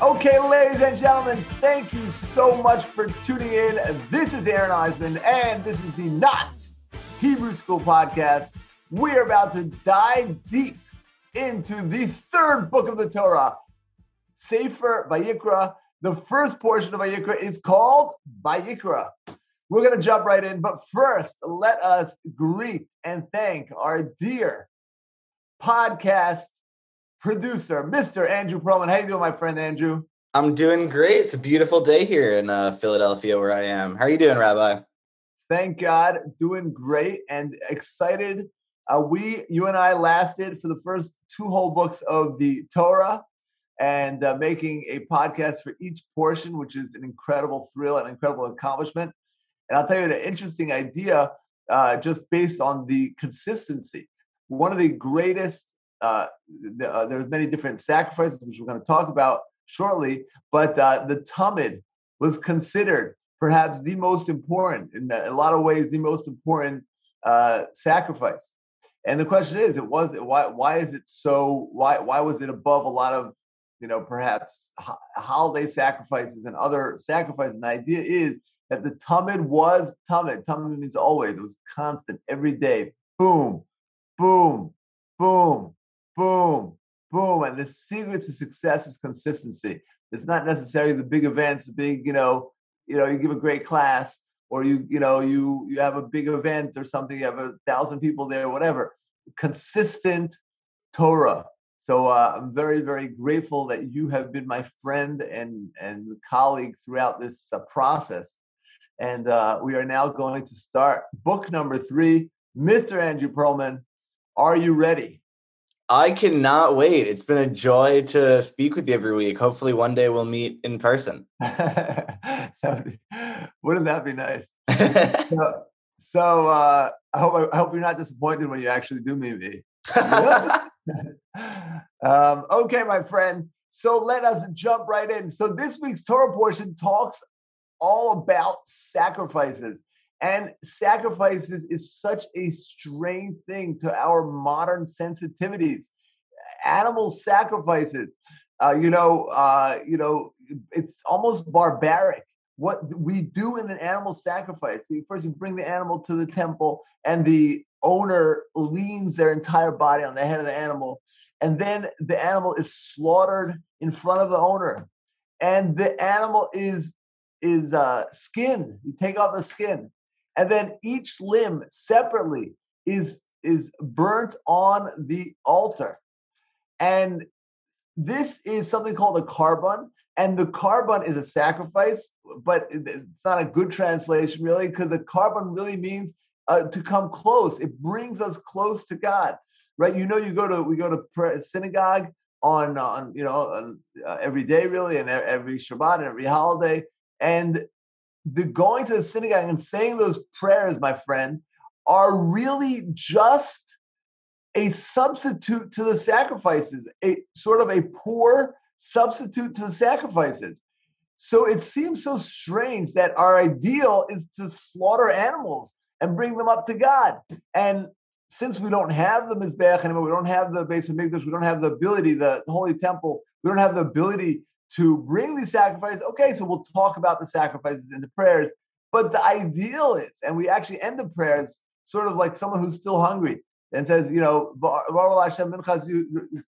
Okay, ladies and gentlemen, thank you so much for tuning in. This is Aaron Eisman, and this is the Not Hebrew School podcast. We are about to dive deep into the third book of the Torah, Sefer Vayikra. The first portion of Vayikra is called Vayikra. We're going to jump right in, but first, let us greet and thank our dear podcast producer, Mr. Andrew Perlman. How you doing, my friend Andrew? I'm doing great. It's a beautiful day here in uh, Philadelphia, where I am. How are you doing, Rabbi? Thank God, doing great and excited. Uh, we, you and I, lasted for the first two whole books of the Torah, and uh, making a podcast for each portion, which is an incredible thrill and incredible accomplishment. And I'll tell you the interesting idea, uh, just based on the consistency. One of the greatest uh, the, uh, there's many different sacrifices, which we're going to talk about shortly. But uh, the Tamid was considered perhaps the most important, in a lot of ways, the most important uh, sacrifice. And the question is, it was why? Why is it so? Why? Why was it above a lot of, you know, perhaps ho- holiday sacrifices and other sacrifices? And the idea is that the Tamid was Tamid. Tamid means always. It was constant, every day. Boom, boom, boom, boom, boom. And the secret to success is consistency. It's not necessarily the big events, the big, you know, you know, you give a great class or you, you know, you you have a big event or something, you have a thousand people there, whatever. Consistent Torah. So uh, I'm very, very grateful that you have been my friend and and colleague throughout this uh, process. And uh, we are now going to start book number three. Mr. Andrew Perlman, are you ready? I cannot wait. It's been a joy to speak with you every week. Hopefully, one day we'll meet in person. Wouldn't that be nice? so, so uh, I hope I hope you're not disappointed when you actually do meet me. um, okay, my friend. So let us jump right in. So this week's Torah portion talks all about sacrifices. And sacrifices is such a strange thing to our modern sensitivities. Animal sacrifices, uh, you know, uh, you know, it's almost barbaric what we do in an animal sacrifice. First, you bring the animal to the temple, and the owner leans their entire body on the head of the animal, and then the animal is slaughtered in front of the owner, and the animal is is uh, skinned. You take off the skin, and then each limb separately is is burnt on the altar. And this is something called a korban. and the korban is a sacrifice but it's not a good translation really because the korban really means uh, to come close. It brings us close to god right? You know you go to we go to synagogue on on you know on, uh, every day really and every shabbat and every holiday. And the going to the synagogue and saying those prayers, my friend, are really just a substitute to the sacrifices, a sort of a poor substitute to the sacrifices. So it seems so strange that our ideal is to slaughter animals and bring them up to God. And since we don't have the Mizbeach anymore, we don't have the Beis HaMikdash, we don't have the ability, the Holy Temple, we don't have the ability to bring these sacrifices. Okay, so we'll talk about the sacrifices in the prayers. But the ideal is, and we actually end the prayers sort of like someone who's still hungry and says, you know,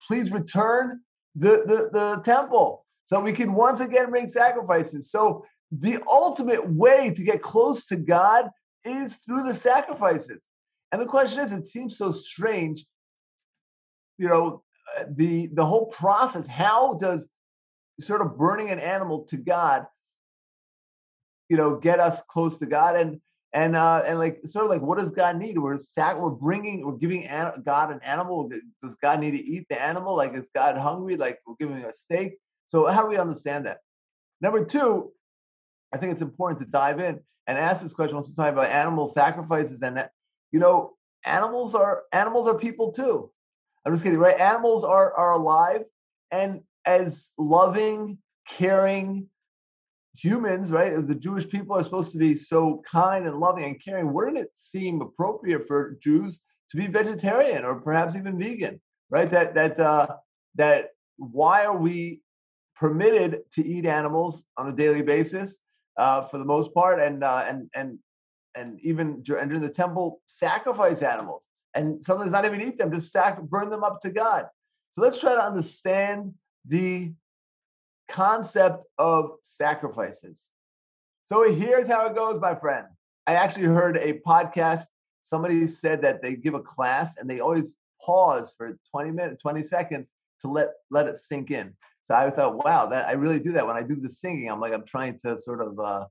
please return the, the, the temple so we can once again make sacrifices. So the ultimate way to get close to God is through the sacrifices. And the question is, it seems so strange, you know, the the whole process. How does sort of burning an animal to God, you know, get us close to God and and uh and like sort of like what does God need? We're sac we're bringing we're giving an- God an animal. Does God need to eat the animal? Like is God hungry? Like we're giving a steak. So how do we understand that? Number two, I think it's important to dive in and ask this question once we're talking about animal sacrifices and that, you know, animals are animals are people too. I'm just kidding, right? Animals are are alive and as loving, caring humans, right? The Jewish people are supposed to be so kind and loving and caring, wouldn't it seem appropriate for Jews to be vegetarian or perhaps even vegan, right? That that uh, that why are we permitted to eat animals on a daily basis uh, for the most part, and uh, and and and even during the temple, sacrifice animals, and sometimes not even eat them, just sac- burn them up to God. So let's try to understand the concept of sacrifices. So here's how it goes, my friend. I actually heard a podcast. Somebody said that they give a class and they always pause for 20 minutes, 20 seconds to let let it sink in. So I thought, wow, that I really do that when I do the singing. I'm like, I'm trying to sort of uh,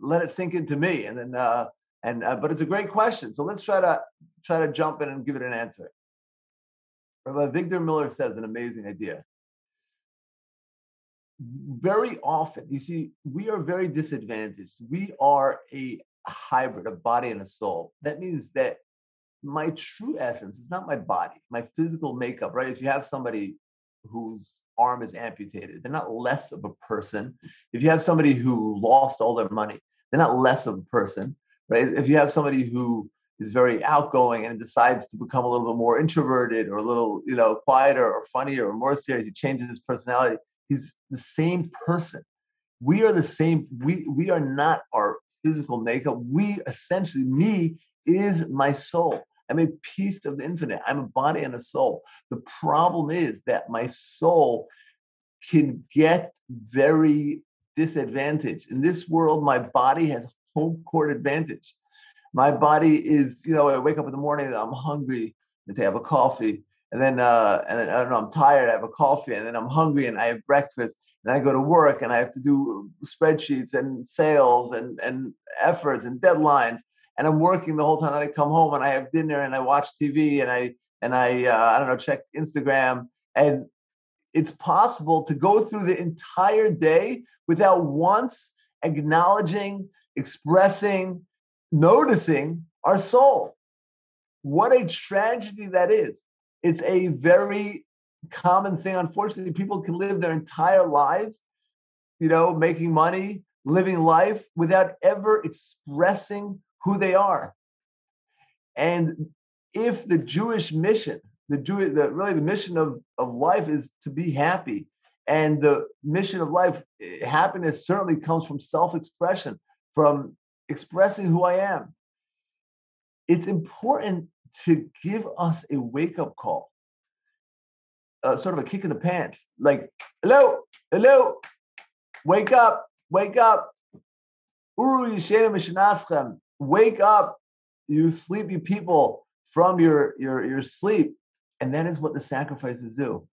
let it sink into me, and then uh, and uh, but it's a great question. So let's try to try to jump in and give it an answer. Rabbi Avigdor Miller says an amazing idea. Very often, you see, we are very disadvantaged. We are a hybrid, a body and a soul. That means that my true essence is not my body, my physical makeup, right? If you have somebody whose arm is amputated, they're not less of a person. If you have somebody who lost all their money, they're not less of a person, right? If you have somebody who is very outgoing and decides to become a little bit more introverted or a little, you know, quieter or funnier or more serious, he changes his personality. He's the same person. We are the same. We we are not our physical makeup. We essentially, me is my soul. I'm a piece of the infinite. I'm a body and a soul. The problem is that my soul can get very disadvantaged. In this world, my body has home court advantage. My body is, you know, I wake up in the morning, I'm hungry, and I have a coffee, and then uh, and then, I don't know, I'm tired, I have a coffee, and then I'm hungry and I have breakfast, and I go to work and I have to do spreadsheets and sales and and efforts and deadlines and I'm working the whole time. And I come home and I have dinner and I watch TV and I and I uh, I don't know check Instagram and it's possible to go through the entire day without once acknowledging, expressing, noticing our soul. What a tragedy that is. It's a very common thing. Unfortunately, people can live their entire lives, you know, making money, living life without ever expressing who they are. And if the Jewish mission, the Jewish, the, really the mission of, of life is to be happy, and the mission of life, eh, happiness certainly comes from self-expression, from expressing who I am. It's important to give us a wake-up call, uh, sort of a kick in the pants, like, hello, hello, wake up, wake up. Wake up, you sleepy people, from your, your, your sleep. And that is what the sacrifices do.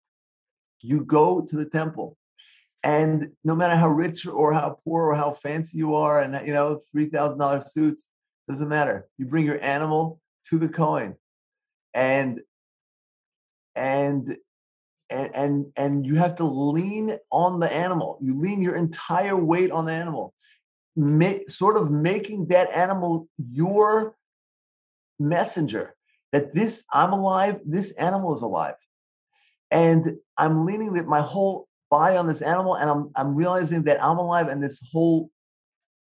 You go to the temple. And no matter how rich or how poor or how fancy you are, and you know, three thousand dollars suits, doesn't matter. You bring your animal to the and and and and and you have to lean on the animal. You lean your entire weight on the animal sort of making that animal your messenger that this i'm alive this animal is alive and i'm leaning that my whole body on this animal and i'm i'm realizing that i'm alive and this whole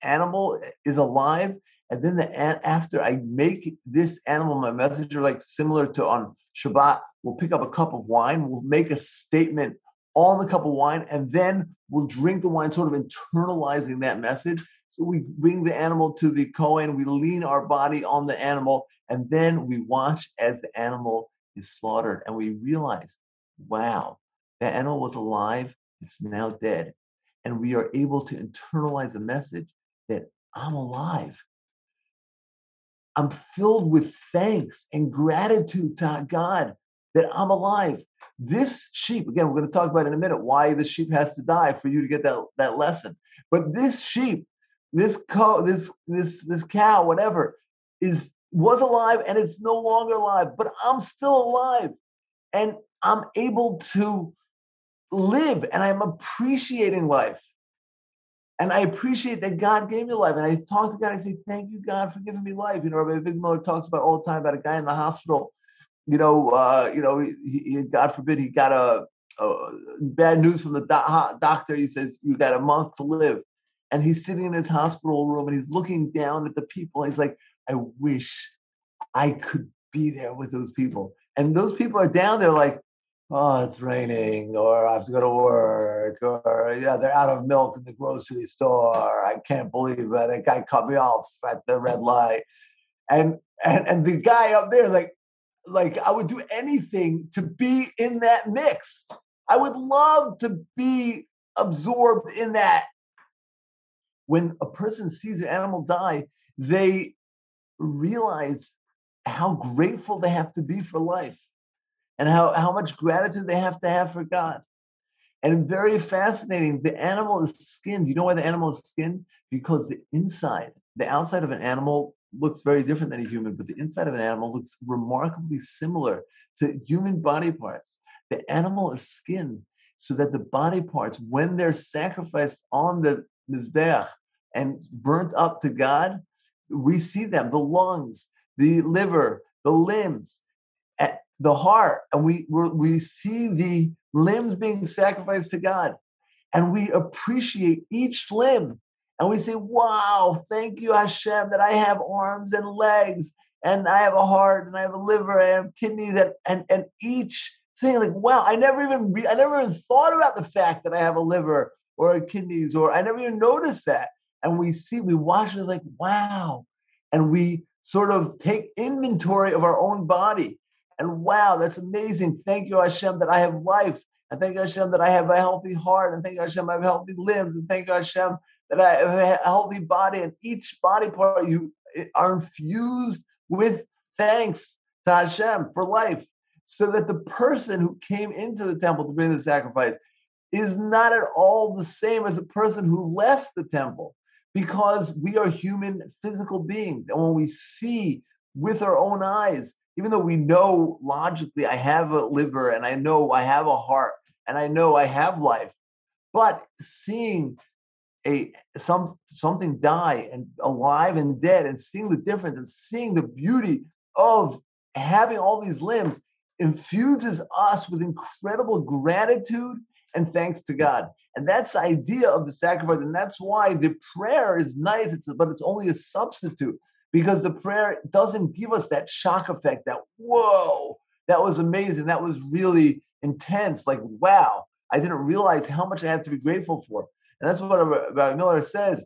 animal is alive and then the after i make this animal my messenger like similar to on shabbat we'll pick up a cup of wine we'll make a statement on the cup of wine and then we'll drink the wine sort of internalizing that message so we bring the animal to the Kohen, we lean our body on the animal, and then we watch as the animal is slaughtered. And we realize, wow, that animal was alive, it's now dead. And we are able to internalize the message that I'm alive. I'm filled with thanks and gratitude to God that I'm alive. This sheep, again, we're going to talk about in a minute why the sheep has to die for you to get that, that lesson. But this sheep this cow, this this this cow, whatever, is was alive and it's no longer alive, but I'm still alive, and I'm able to live, and I'm appreciating life. And I appreciate that God gave me life. And I talk to God, I say, Thank you, God, for giving me life. You know, Rabbi Miller talks about all the time about a guy in the hospital. You know, uh, you know, he, he, God forbid he got a, a bad news from the do- doctor. He says, You got a month to live and he's sitting in his hospital room and he's looking down at the people. He's like, I wish I could be there with those people. And those people are down there like, oh, it's raining, or I have to go to work, or yeah, they're out of milk in the grocery store. I can't believe it. That guy cut me off at the red light. And and and the guy up there, like, like I would do anything to be in that mix. I would love to be absorbed in that. When a person sees an animal die, they realize how grateful they have to be for life and how, how much gratitude they have to have for God. And very fascinating, the animal is skinned. You know why the animal is skinned? Because the inside, the outside of an animal looks very different than a human, but the inside of an animal looks remarkably similar to human body parts. The animal is skinned so that the body parts, when they're sacrificed on the Mizbeach and burnt up to God, we see them the lungs, the liver, the limbs, the heart, and we we see the limbs being sacrificed to God, and we appreciate each limb, and we say, "Wow, thank you, Hashem, that I have arms and legs, and I have a heart, and I have a liver, I have kidneys, and and and each thing, like, wow, I never even re- I never even thought about the fact that I have a liver or kidneys, or I never even noticed that." And we see, we watch it like, wow, and we sort of take inventory of our own body and wow, that's amazing. Thank you, Hashem, that I have life. And thank you, Hashem, that I have a healthy heart. And thank you, Hashem, I have healthy limbs. And thank you, Hashem, that I have a healthy body. And each body part you eh, are infused with thanks to Hashem for life. So that the person who came into the temple to bring the sacrifice is not at all the same as a person who left the temple because we are human physical beings. And when we see with our own eyes even though we know logically I have a liver and I know I have a heart and I know I have life, but seeing a some something die and alive and dead and seeing the difference and seeing the beauty of having all these limbs infuses us with incredible gratitude and thanks to God. And that's the idea of the sacrifice. And that's why the prayer is nice, it's, but it's only a substitute because the prayer doesn't give us that shock effect that, whoa, that was amazing. That was really intense. Like, wow, I didn't realize how much I have to be grateful for. And that's what Rabbi Miller says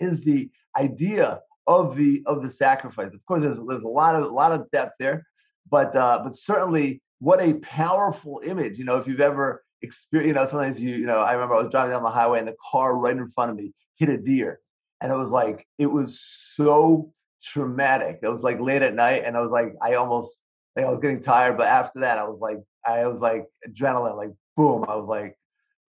is the idea of the of the sacrifice. Of course, there's, there's a lot of a lot of depth there, but uh, but certainly what a powerful image. You know, if you've ever experienced, you know, sometimes you you know, I remember I was driving down the highway and the car right in front of me hit a deer, and it was like it was so traumatic. It was like late at night, and I was like, I almost like I was getting tired, but after that, I was like, I was like adrenaline, like boom. I was like,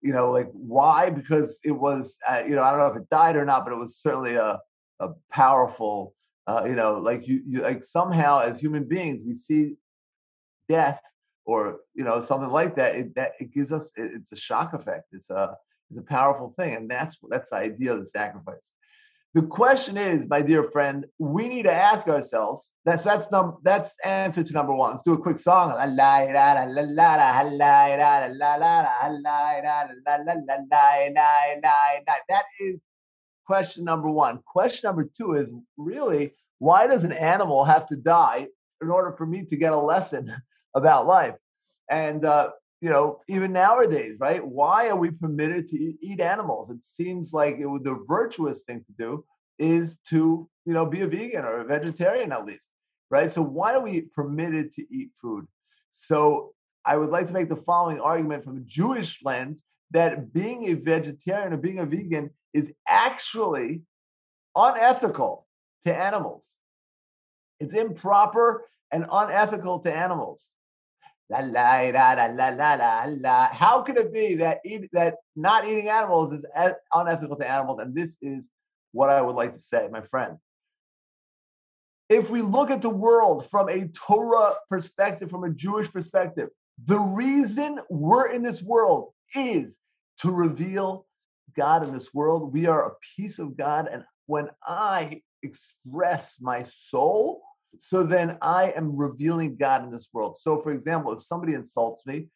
you know, like why? Because it was, uh, you know, I don't know if it died or not, but it was certainly a a powerful, uh, you know, like you, you like somehow as human beings we see death or you know something like that. It that it gives us it, it's a shock effect. It's a it's a powerful thing, and that's that's the idea of the sacrifice. The question is, my dear friend, we need to ask ourselves. That's that's num that's answer to number one. Let's do a quick song. That is question number one. Question number two is really why does an animal have to die in order for me to get a lesson about life? And uh, you know, even nowadays, right? Why are we permitted to eat, animals? It seems like it would, the virtuous thing to do is to, you know, be a vegan or a vegetarian at least, right? So why are we permitted to eat food? So I would like to make the following argument from a Jewish lens that being a vegetarian or being a vegan is actually unethical to animals. It's improper and unethical to animals. La, la, la, la, la, la, la, How could it be that eat, that not eating animals is unethical to animals? And this is what I would like to say, my friend. If we look at the world from a Torah perspective, from a Jewish perspective, the reason we're in this world is to reveal God in this world. We are a piece of God. And when I express my soul, so then I am revealing God in this world. So, for example, if somebody insults me,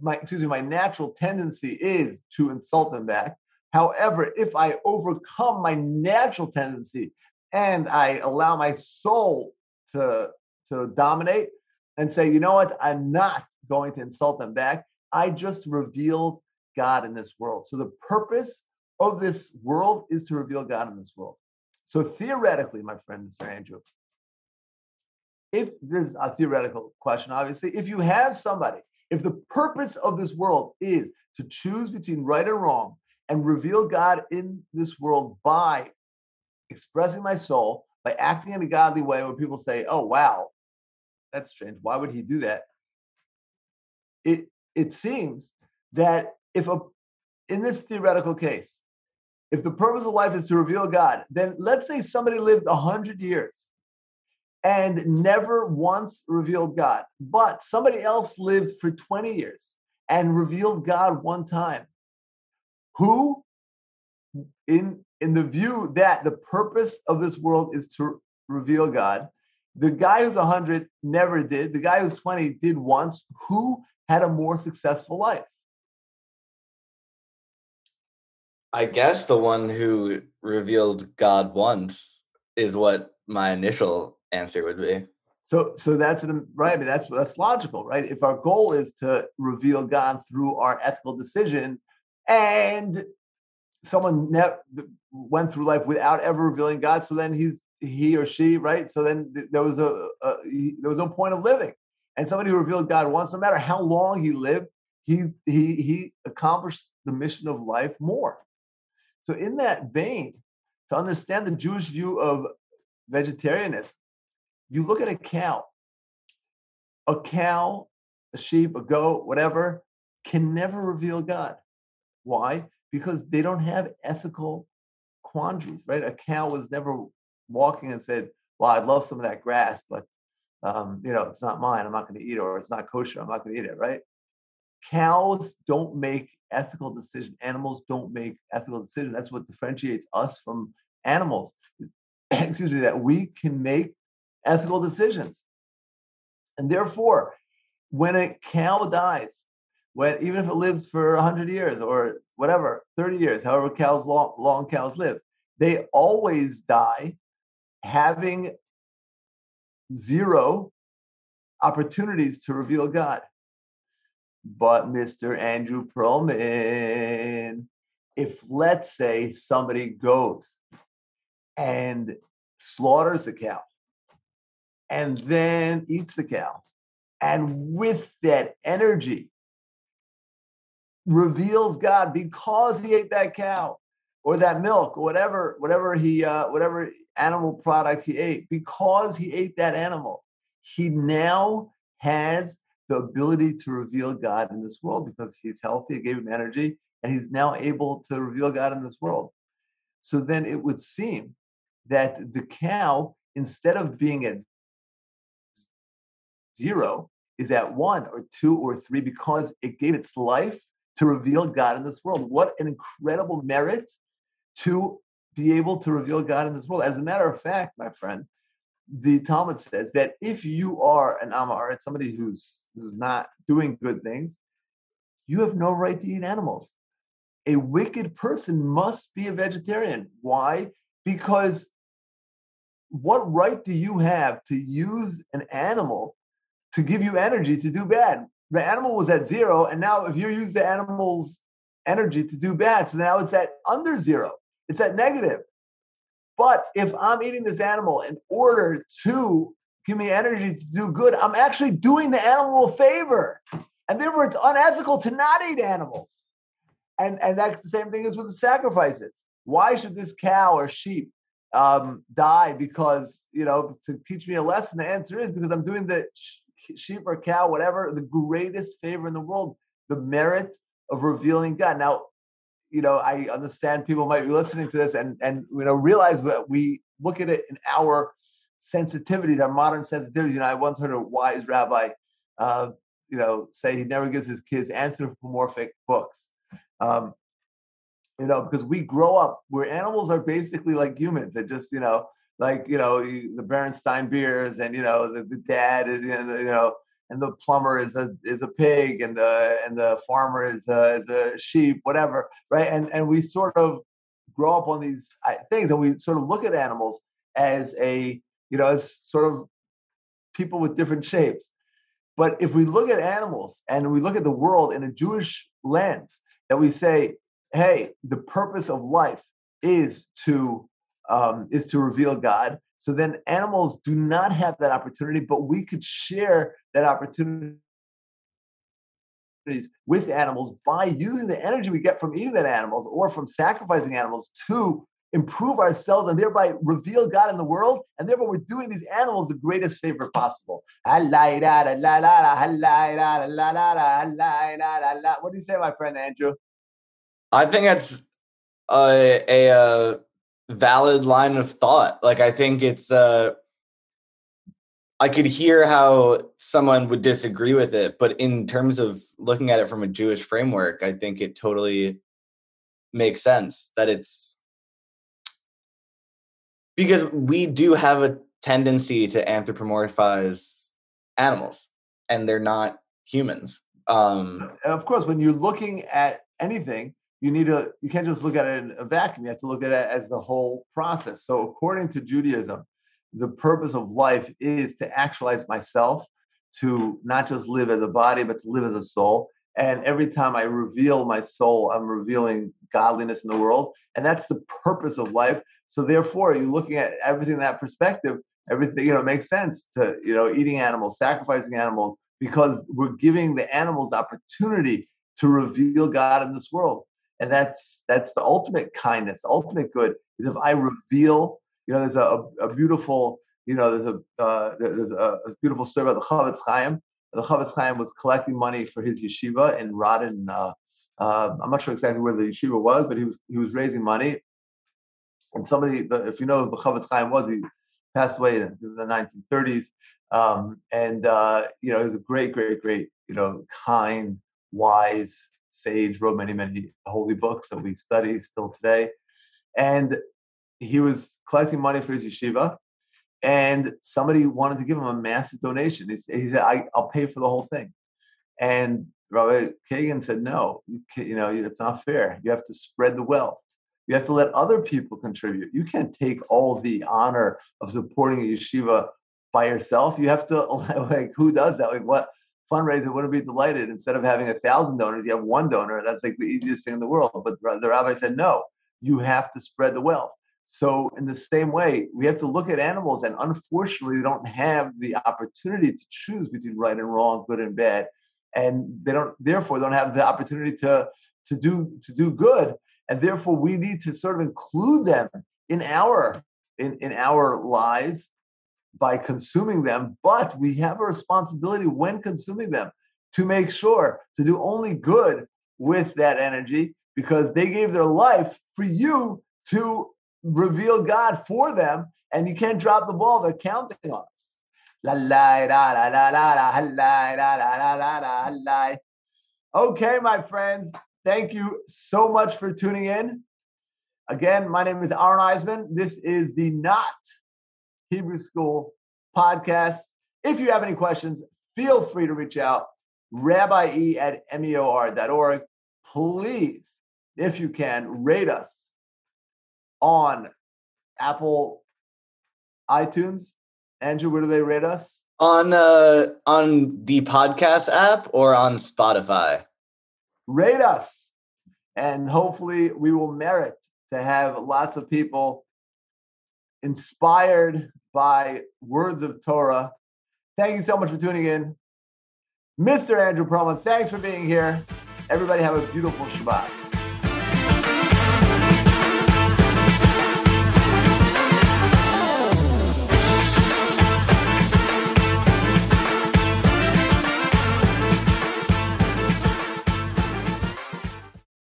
my excuse me, my natural tendency is to insult them back. However, if I overcome my natural tendency and I allow my soul to to dominate and say, you know what, I'm not going to insult them back. I just revealed God in this world. So the purpose of this world is to reveal God in this world. So theoretically, my friend, Mr. Andrew, if there's a theoretical question, obviously, if you have somebody, if the purpose of this world is to choose between right or wrong and reveal God in this world by expressing my soul, by acting in a godly way where people say, oh, wow, that's strange. Why would he do that? It it seems that if a in this theoretical case, if the purpose of life is to reveal God, then let's say somebody lived a hundred years and never once revealed God, but somebody else lived for 20 years and revealed God one time. Who, in in the view that the purpose of this world is to reveal God, the guy who's 100 never did. The guy who's 20 did once. Who had a more successful life? I guess the one who revealed God once is what my initial answer would be. So, so that's an, right. I mean, that's that's logical, right? If our goal is to reveal God through our ethical decisions, and someone ne- went through life without ever revealing God, so then he's he or she, right? So then there was a, a he, there was no point of living. And somebody who revealed God once, no matter how long he lived, he he he accomplished the mission of life more. So in that vein, to understand the Jewish view of vegetarianism, you look at a cow. A cow, a sheep, a goat, whatever, can never reveal God. Why? Because they don't have ethical quandaries, right? A cow was never walking and said, "Well, I'd love some of that grass, but um, you know, it's not mine. I'm not going to eat it, or it's not kosher. I'm not going to eat it." Right? Cows don't make ethical decisions. Animals don't make ethical decisions. That's what differentiates us from animals. Excuse me, that we can make ethical decisions, and therefore, when a cow dies, when even if it lives for 100 years or whatever 30 years however cows long, long cows live they always die having zero opportunities to reveal God. But Mr. Andrew Perlman, if let's say somebody goes and slaughters a cow and then eats the cow, and with that energy reveals God because he ate that cow or that milk or whatever whatever he uh, whatever animal product he ate because he ate that animal he now has the ability to reveal god in this world because he's healthy it gave him energy and he's now able to reveal god in this world. So then it would seem that the cow instead of being at zero is at one or two or three because it gave its life to reveal God in this world. What an incredible merit to be able to reveal God in this world. As a matter of fact, my friend, the Talmud says that if you are an Amar, somebody who's who's not doing good things, you have no right to eat animals. A wicked person must be a vegetarian. Why? Because what right do you have to use an animal to give you energy to do bad? The animal was at zero, and now if you use the animal's energy to do bad, so now it's at under zero. It's at negative. But if I'm eating this animal in order to give me energy to do good, I'm actually doing the animal a favor. And therefore, it's unethical to not eat animals. And, and that's the same thing as with the sacrifices. Why should this cow or sheep um, die because, you know, to teach me a lesson? The answer is because I'm doing the sheep or cow, whatever, the greatest favor in the world, the merit of revealing God. Now, you know, I understand people might be listening to this and and you know realize that we look at it in our sensitivities, our modern sensitivities. You know, I once heard a wise rabbi, uh, you know, say he never gives his kids anthropomorphic books. Um, you know, because we grow up where animals are basically like humans. They're just, you know, like you know the Berenstain Bears, and you know the, the dad is, you know and the plumber is a is a pig and the and the farmer is a, is a sheep whatever right? And and we sort of grow up on these things and we sort of look at animals as a you know as sort of people with different shapes. But if we look at animals and we look at the world in a Jewish lens, that we say, hey, the purpose of life is to um, is to reveal God. So then animals do not have that opportunity, but we could share that opportunity with animals by using the energy we get from eating that animals or from sacrificing animals to improve ourselves and thereby reveal God in the world. And therefore, we're doing these animals the greatest favor possible. What do you say, my friend Andrew? I think that's a, a, a valid line of thought. Like, I think it's. Uh, I could hear how someone would disagree with it, but in terms of looking at it from a Jewish framework, I think it totally makes sense that it's because we do have a tendency to anthropomorphize animals and they're not humans. Um, of course, when you're looking at anything, you need to you can't just look at it in a vacuum. You have to look at it as the whole process. So according to Judaism, the purpose of life is to actualize myself, to not just live as a body, but to live as a soul. And every time I reveal my soul, I'm revealing godliness in the world. And that's the purpose of life. So therefore, you're looking at everything in that perspective, everything, you know, makes sense to, you know, eating animals, sacrificing animals, because we're giving the animals the opportunity to reveal God in this world. And that's that's the ultimate kindness, the ultimate good is if I reveal, you know, there's a, a beautiful, you know, there's a uh, there's a, a, beautiful story about the Chofetz Chaim. The Chofetz Chaim was collecting money for his yeshiva in Radin. Uh, uh, I'm not sure exactly where the yeshiva was, but he was he was raising money and somebody, the, if you know who the Chofetz Chaim was, he passed away in the 1930s. Um, and, uh, you know, he was a great, great, great, you know, kind, wise sage, wrote many, many holy books that we study still today. And he was collecting money for his yeshiva. And somebody wanted to give him a massive donation. He, he said, I, will pay for the whole thing. And Rabbi Kagan said, no, you, you know, it's not fair. You have to spread the wealth. You have to let other people contribute. You can't take all the honor of supporting a yeshiva by yourself. You have to like who does that? Like what fundraiser wouldn't be delighted instead of having a thousand donors, you have one donor. That's like the easiest thing in the world. But the rabbi said, no, you have to spread the wealth. So in the same way, we have to look at animals, and unfortunately, they don't have the opportunity to choose between right and wrong, good and bad, and they don't therefore don't have the opportunity to to do to do good and therefore we need to sort of include them in our in, in our lives by consuming them but we have a responsibility when consuming them to make sure to do only good with that energy because they gave their life for you to reveal God for them and you can't drop the ball they're counting on us. Okay, my friends, Thank you so much for tuning in. Again, my name is Aaron Eisman. This is the Not Hebrew School podcast. If you have any questions, feel free to reach out. Rabbi E at meor.org. Please, if you can, rate us on Apple iTunes. Andrew, where do they rate us? On uh on the podcast app or on Spotify rate us. And hopefully, we will merit to have lots of people inspired by words of Torah. Thank you so much for tuning in. Mr. Andrew Perlman, thanks for being here. Everybody have a beautiful Shabbat.